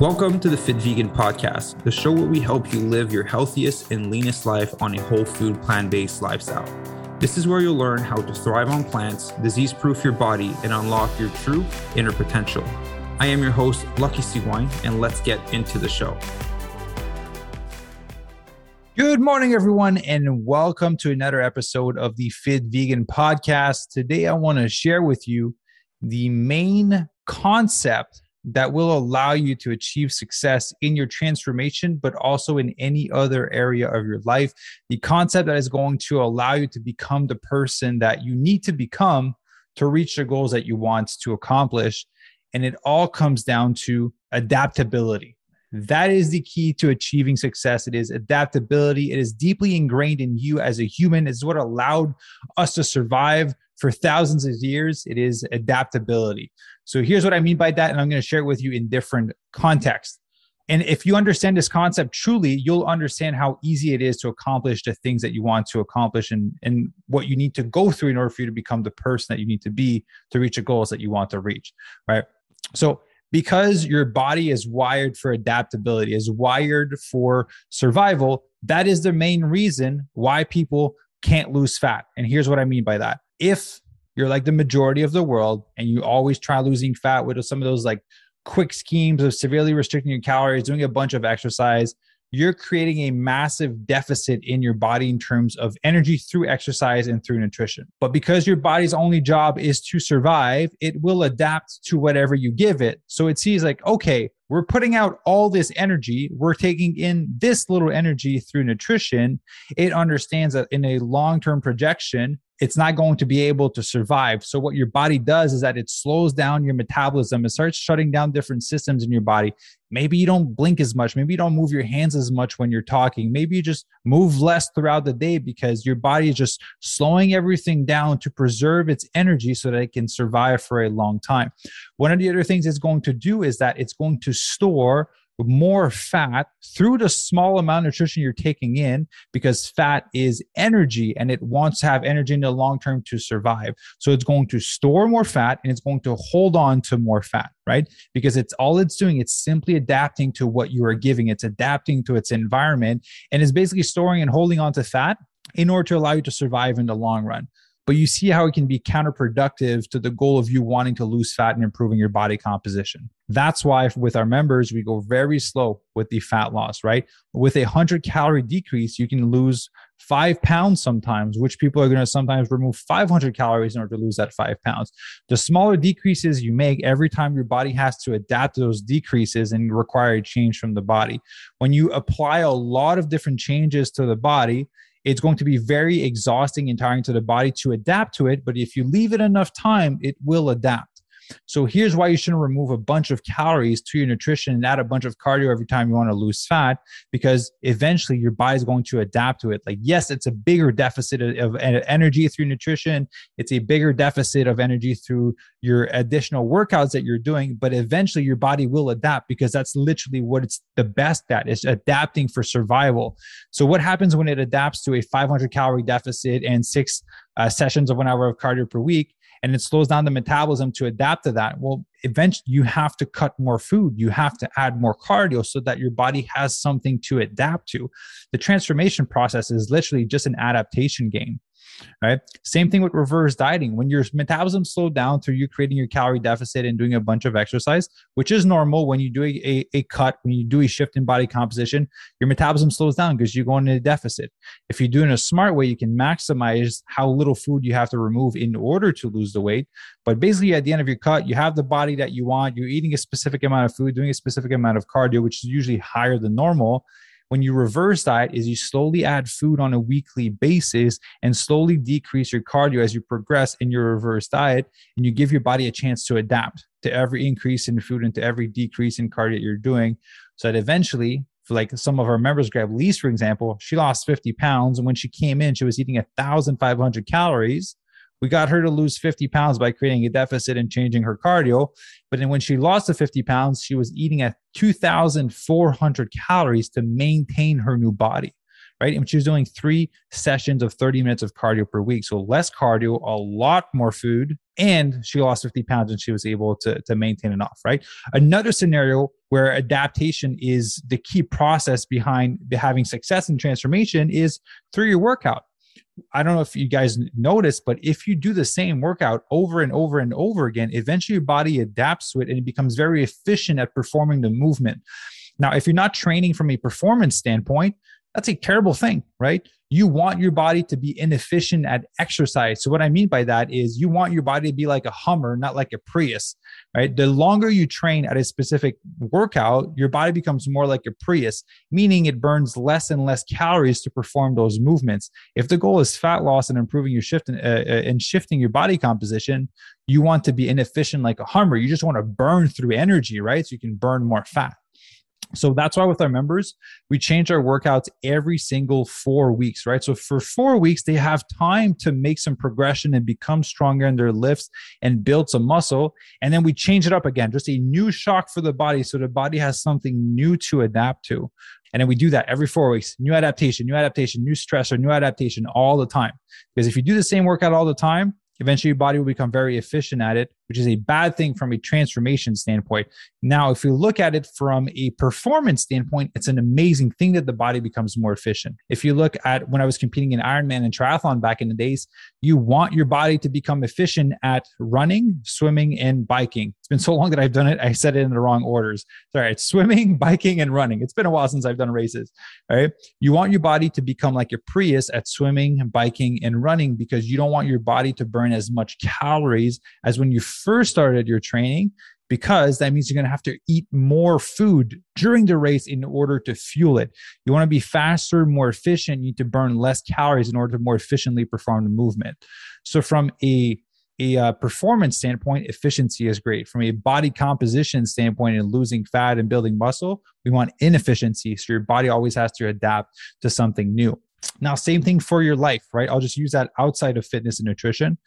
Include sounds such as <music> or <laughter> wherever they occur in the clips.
Welcome to the Fit Vegan Podcast, the show where we help you live your healthiest and leanest life on a whole food, plant based lifestyle. This is where you'll learn how to thrive on plants, disease proof your body, and unlock your true inner potential. I am your host, Lucky Sigouin, and let's get into the show. Good morning, everyone, and welcome to another episode of the Fit Vegan Podcast. Today, I want to share with you the main concept that will allow you to achieve success in your transformation, but also in any other area of your life. The concept that is going to allow you to become the person that you need to become to reach the goals that you want to accomplish. And it all comes down to adaptability. That is the key to achieving success. It is adaptability. It is deeply ingrained in you as a human. It's what allowed us to survive for thousands of years. It is adaptability. So here's what I mean by that. And I'm going to share it with you in different contexts. And if you understand this concept truly, you'll understand how easy it is to accomplish the things that you want to accomplish and, and what you need to go through in order for you to become the person that you need to be to reach the goals that you want to reach. Right. So because your body is wired for adaptability, is wired for survival, that is the main reason why people can't lose fat. And here's what I mean by that. If you're like the majority of the world and you always try losing fat with some of those like quick schemes of severely restricting your calories, doing a bunch of exercise, you're creating a massive deficit in your body in terms of energy through exercise and through nutrition. But because your body's only job is to survive, it will adapt to whatever you give it. So it sees like, okay, we're putting out all this energy. We're taking in this little energy through nutrition. It understands that in a long term projection, it's not going to be able to survive. So, what your body does is that it slows down your metabolism. It starts shutting down different systems in your body. Maybe you don't blink as much. Maybe you don't move your hands as much when you're talking. Maybe you just move less throughout the day because your body is just slowing everything down to preserve its energy so that it can survive for a long time. One of the other things it's going to do is that it's going to store more fat through the small amount of nutrition you're taking in because fat is energy and it wants to have energy in the long term to survive. So it's going to store more fat and it's going to hold on to more fat, right? Because it's all it's doing, it's simply adapting to what you are giving, it's adapting to its environment and it's basically storing and holding on to fat in order to allow you to survive in the long run but you see how it can be counterproductive to the goal of you wanting to lose fat and improving your body composition. That's why with our members, we go very slow with the fat loss, right? With a 100 calorie decrease, you can lose five pounds sometimes, which people are going to sometimes remove 500 calories in order to lose that five pounds. The smaller decreases you make every time your body has to adapt to those decreases and require a change from the body. When you apply a lot of different changes to the body, it's going to be very exhausting and tiring to the body to adapt to it. But if you leave it enough time, it will adapt. So here's why you shouldn't remove a bunch of calories to your nutrition and add a bunch of cardio every time you want to lose fat, because eventually your body is going to adapt to it. Like, yes, it's a bigger deficit of energy through nutrition. It's a bigger deficit of energy through your additional workouts that you're doing, but eventually your body will adapt because that's literally what it's the best at is adapting for survival. So what happens when it adapts to a 500 calorie deficit and six uh, sessions of one hour of cardio per week? And it slows down the metabolism to adapt to that. Well, eventually you have to cut more food, you have to add more cardio so that your body has something to adapt to. The transformation process is literally just an adaptation game right? Same thing with reverse dieting. When your metabolism slowed down through you creating your calorie deficit and doing a bunch of exercise, which is normal when you do a, a cut, when you do a shift in body composition, your metabolism slows down because you're going into a deficit. If you do it in a smart way, you can maximize how little food you have to remove in order to lose the weight. But basically, at the end of your cut, you have the body that you want, you're eating a specific amount of food, doing a specific amount of cardio, which is usually higher than normal when you reverse diet is you slowly add food on a weekly basis and slowly decrease your cardio as you progress in your reverse diet and you give your body a chance to adapt to every increase in food and to every decrease in cardio you're doing so that eventually like some of our members grab Lise, for example, she lost 50 pounds. And when she came in, she was eating 1,500 calories. We got her to lose 50 pounds by creating a deficit and changing her cardio. But then when she lost the 50 pounds, she was eating at 2,400 calories to maintain her new body, right? And she was doing three sessions of 30 minutes of cardio per week. So less cardio, a lot more food, and she lost 50 pounds and she was able to, to maintain it off, right? Another scenario where adaptation is the key process behind having success and transformation is through your workout. I don't know if you guys notice, but if you do the same workout over and over and over again, eventually your body adapts to it and it becomes very efficient at performing the movement. Now, if you're not training from a performance standpoint, that's a terrible thing, right? You want your body to be inefficient at exercise. So, what I mean by that is you want your body to be like a Hummer, not like a Prius, right? The longer you train at a specific workout, your body becomes more like a Prius, meaning it burns less and less calories to perform those movements. If the goal is fat loss and improving your shift uh, uh, and shifting your body composition, you want to be inefficient like a Hummer. You just want to burn through energy, right? So you can burn more fat. So that's why with our members, we change our workouts every single four weeks, right? So for four weeks, they have time to make some progression and become stronger in their lifts and build some muscle. And then we change it up again, just a new shock for the body. So the body has something new to adapt to. And then we do that every four weeks new adaptation, new adaptation, new stressor, new adaptation all the time. Because if you do the same workout all the time, eventually your body will become very efficient at it which is a bad thing from a transformation standpoint. Now, if you look at it from a performance standpoint, it's an amazing thing that the body becomes more efficient. If you look at when I was competing in Ironman and triathlon back in the days, you want your body to become efficient at running, swimming, and biking. It's been so long that I've done it, I said it in the wrong orders. Sorry, it's swimming, <laughs> biking, and running. It's been a while since I've done races. Right. You want your body to become like a Prius at swimming, biking, and running because you don't want your body to burn as much calories as when you first started your training because that means you're going to have to eat more food during the race in order to fuel it. You want to be faster, more efficient. You need to burn less calories in order to more efficiently perform the movement. So, from a a uh, performance standpoint, efficiency is great. From a body composition standpoint and losing fat and building muscle, we want inefficiency. So your body always has to adapt to something new. Now, same thing for your life, right? I'll just use that outside of fitness and nutrition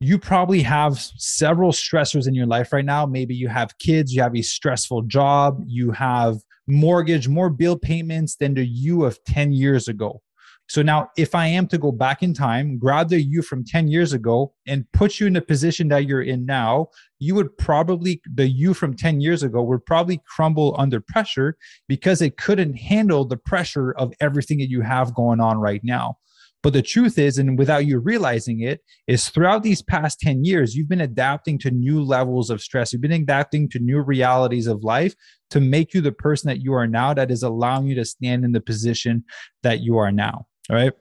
you probably have several stressors in your life right now. Maybe you have kids, you have a stressful job, you have mortgage, more bill payments than the you of 10 years ago. So now, if I am to go back in time, grab the you from 10 years ago and put you in the position that you're in now, you would probably, the you from 10 years ago would probably crumble under pressure because it couldn't handle the pressure of everything that you have going on right now. But the truth is, and without you realizing it, is throughout these past 10 years, you've been adapting to new levels of stress. You've been adapting to new realities of life to make you the person that you are now, that is allowing you to stand in the position that you are now. All right.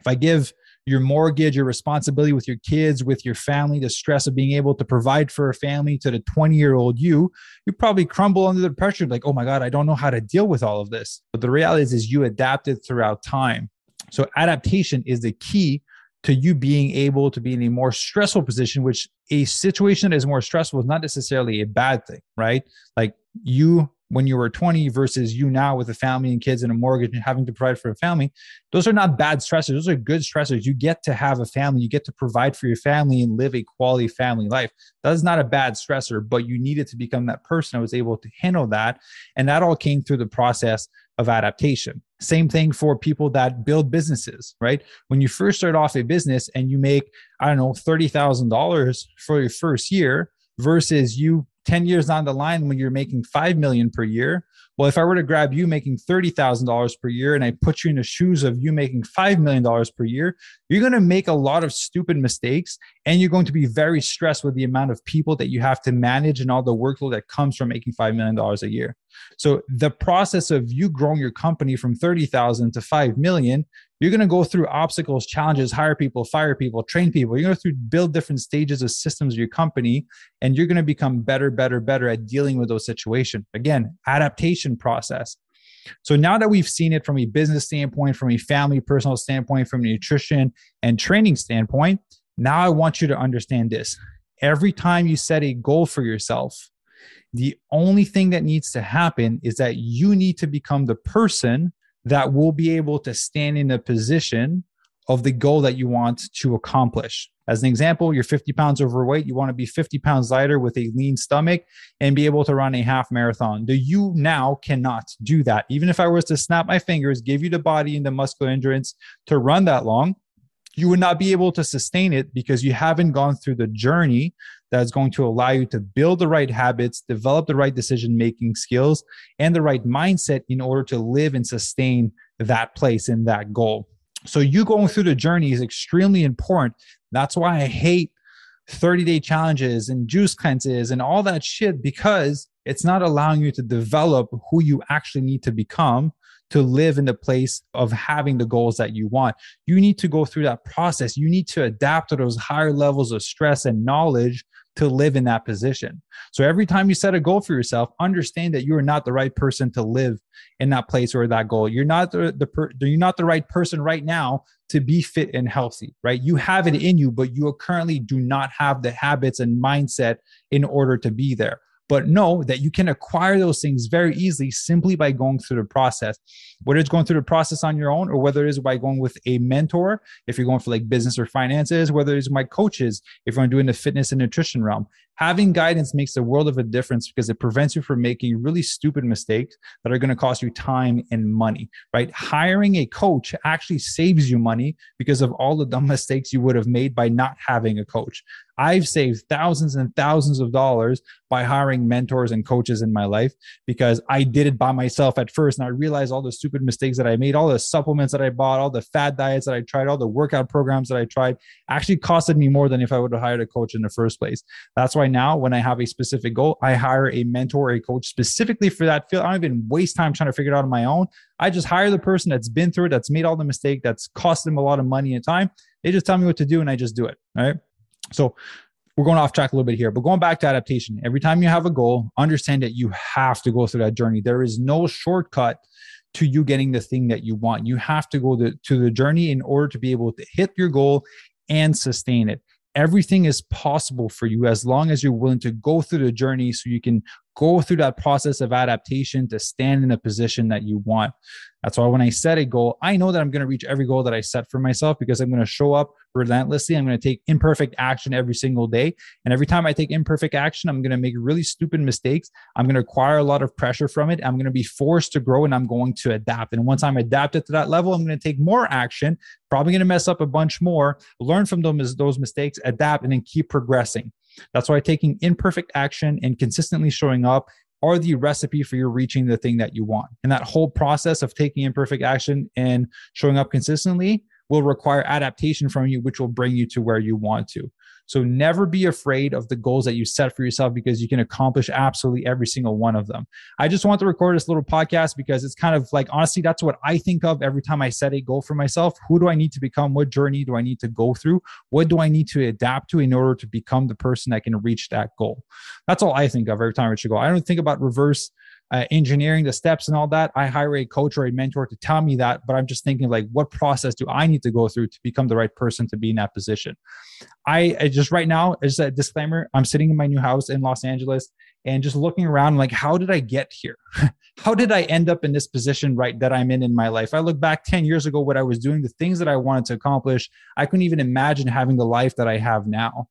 If I give your mortgage, your responsibility with your kids, with your family, the stress of being able to provide for a family to the 20 year old you, you probably crumble under the pressure like, oh my God, I don't know how to deal with all of this. But the reality is, is you adapted throughout time. So adaptation is the key to you being able to be in a more stressful position, which a situation that is more stressful is not necessarily a bad thing, right? Like you when you were 20 versus you now with a family and kids and a mortgage and having to provide for a family, those are not bad stressors. Those are good stressors. You get to have a family, you get to provide for your family and live a quality family life. That is not a bad stressor, but you needed to become that person that was able to handle that. And that all came through the process of adaptation. Same thing for people that build businesses, right? When you first start off a business and you make, I don't know, $30,000 for your first year versus you 10 years on the line when you're making 5 million per year. Well if i were to grab you making $30000 per year and i put you in the shoes of you making $5 million per year you're going to make a lot of stupid mistakes and you're going to be very stressed with the amount of people that you have to manage and all the workload that comes from making $5 million a year. So the process of you growing your company from 30,000 to 5 million you're going to go through obstacles, challenges, hire people, fire people, train people. You're going to through build different stages of systems of your company, and you're going to become better, better, better at dealing with those situations. Again, adaptation process. So now that we've seen it from a business standpoint, from a family, personal standpoint, from a nutrition and training standpoint, now I want you to understand this. Every time you set a goal for yourself, the only thing that needs to happen is that you need to become the person that will be able to stand in a position of the goal that you want to accomplish. As an example, you're 50 pounds overweight, you want to be 50 pounds lighter with a lean stomach and be able to run a half marathon. The you now cannot do that. Even if I was to snap my fingers, give you the body and the muscular endurance to run that long, you would not be able to sustain it because you haven't gone through the journey that is going to allow you to build the right habits, develop the right decision making skills, and the right mindset in order to live and sustain that place and that goal. So, you going through the journey is extremely important. That's why I hate 30 day challenges and juice cleanses and all that shit because it's not allowing you to develop who you actually need to become to live in the place of having the goals that you want. You need to go through that process. You need to adapt to those higher levels of stress and knowledge to live in that position. So every time you set a goal for yourself, understand that you are not the right person to live in that place or that goal. You're not the, the per, you're not the right person right now to be fit and healthy, right? You have it in you, but you currently do not have the habits and mindset in order to be there but know that you can acquire those things very easily simply by going through the process whether it's going through the process on your own or whether it is by going with a mentor if you're going for like business or finances whether it's my coaches if you're doing the fitness and nutrition realm. Having guidance makes a world of a difference because it prevents you from making really stupid mistakes that are going to cost you time and money right? Hiring a coach actually saves you money because of all the dumb <laughs> mistakes you would have made by not having a coach I've saved thousands and thousands of dollars by hiring mentors and coaches in my life because I did it by myself at first. And I realized all the stupid mistakes that I made, all the supplements that I bought, all the fad diets that I tried, all the workout programs that I tried actually costed me more than if I would have hired a coach in the first place. That's why now when I have a specific goal, I hire a mentor or a coach specifically for that field. I don't even waste time trying to figure it out on my own. I just hire the person that's been through it, that's made all the mistake, that's cost them a lot of money and time. They just tell me what to do and I just do it. Right. So we're going off track a little bit here, but going back to adaptation, every time you have a goal, understand that you have to go through that journey. There is no shortcut to you getting the thing that you want. You have to go to, the journey in order to be able to hit your goal and sustain it. Everything is possible for you as long as you're willing to go through the journey so you can go through that process of adaptation to stand in a position that you want. That's why when I set a goal, I know that I'm going to reach every goal that I set for myself because I'm going to show up relentlessly. I'm going to take imperfect action every single day. And every time I take imperfect action, I'm going to make really stupid mistakes. I'm going to acquire a lot of pressure from it. I'm going to be forced to grow and I'm going to adapt. And once I'm adapted to that level, I'm going to take more action, probably going to mess up a bunch more, learn from those, those mistakes, adapt, and then keep progressing. That's why taking imperfect action and consistently showing up are the recipe for you reaching the thing that you want. And that whole process of taking imperfect action and showing up consistently will require adaptation from you, which will bring you to where you want to. So never be afraid of the goals that you set for yourself because you can accomplish absolutely every single one of them. I just want to record this little podcast because it's kind of like, honestly, that's what I think of every time I set a goal for myself. Who do I need to become? What journey do I need to go through? What do I need to adapt to in order to become the person that can reach that goal? That's all I think of every time I reach a goal. I don't think about reverse uh, engineering the steps and all that i hire a coach or a mentor to tell me that but i'm just thinking like what process do i need to go through to become the right person to be in that position? I, I just right now as a disclaimer i'm sitting in my new house in los angeles and just looking around like how did i get here? <laughs> How did i end up in this position right that i'm in in my life? I look back 10 years ago what i was doing the things that i wanted to accomplish i couldn't even imagine having the life that i have now.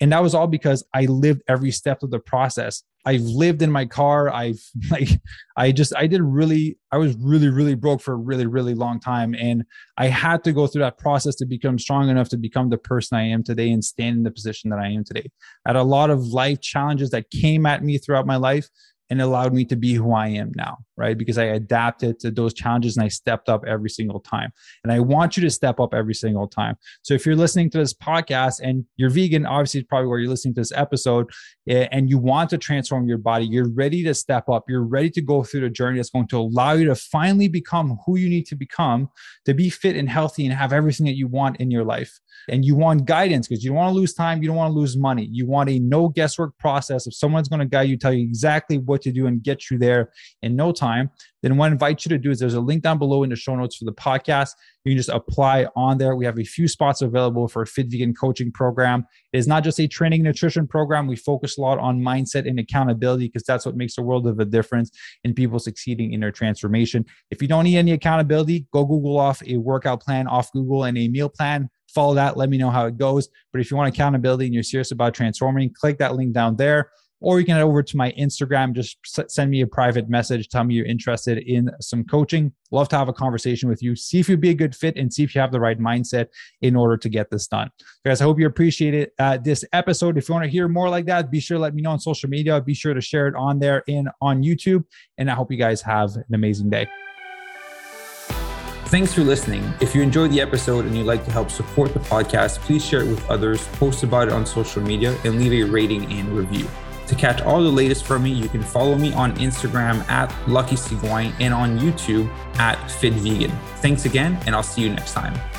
And that was all because i lived every step of the process I've lived in my car. I've <laughs> like, I just, I did really, I was really, really broke for a really, really long time. And I had to go through that process to become strong enough to become the person I am today and stand in the position that I am today. I had a lot of life challenges that came at me throughout my life and allowed me to be who I am now, right? Because I adapted to those challenges and I stepped up every single time. And I want you to step up every single time. So if you're listening to this podcast and you're vegan, obviously it's probably where you're listening to this episode eh, and you want to transform your body, you're ready to step up, you're ready to go through the journey that's going to allow you to finally become who you need to become to be fit and healthy and have everything that you want in your life and you want guidance because you don't want to lose time, you don't want to lose money. You want a no guesswork process. If someone's going to guide you, tell you exactly what to do and get you there in no time, then what I invite you to do is there's a link down below in the show notes for the podcast. You can just apply on there. We have a few spots available for a Fit Vegan coaching program. It is not just a training nutrition program. We focus a lot on mindset and accountability because that's what makes a world of a difference in people succeeding in their transformation. If you don't need any accountability, go Google off a workout plan off Google and a meal plan follow that. Let me know how it goes. But if you want accountability and you're serious about transforming, click that link down there. Or you can head over to my Instagram. Just send me a private message. Tell me you're interested in some coaching. Love to have a conversation with you. See if you'd be a good fit and see if you have the right mindset in order to get this done. Guys, I hope you appreciated uh, this episode. If you want to hear more like that, be sure to let me know on social media. Be sure to share it on there and on YouTube. And I hope you guys have an amazing day. Thanks for listening. If you enjoyed the episode and you'd like to help support the podcast, please share it with others, post about it on social media, and leave a rating and review. To catch all the latest from me, you can follow me on Instagram at Lucky and on YouTube at Fit Vegan. Thanks again, and I'll see you next time.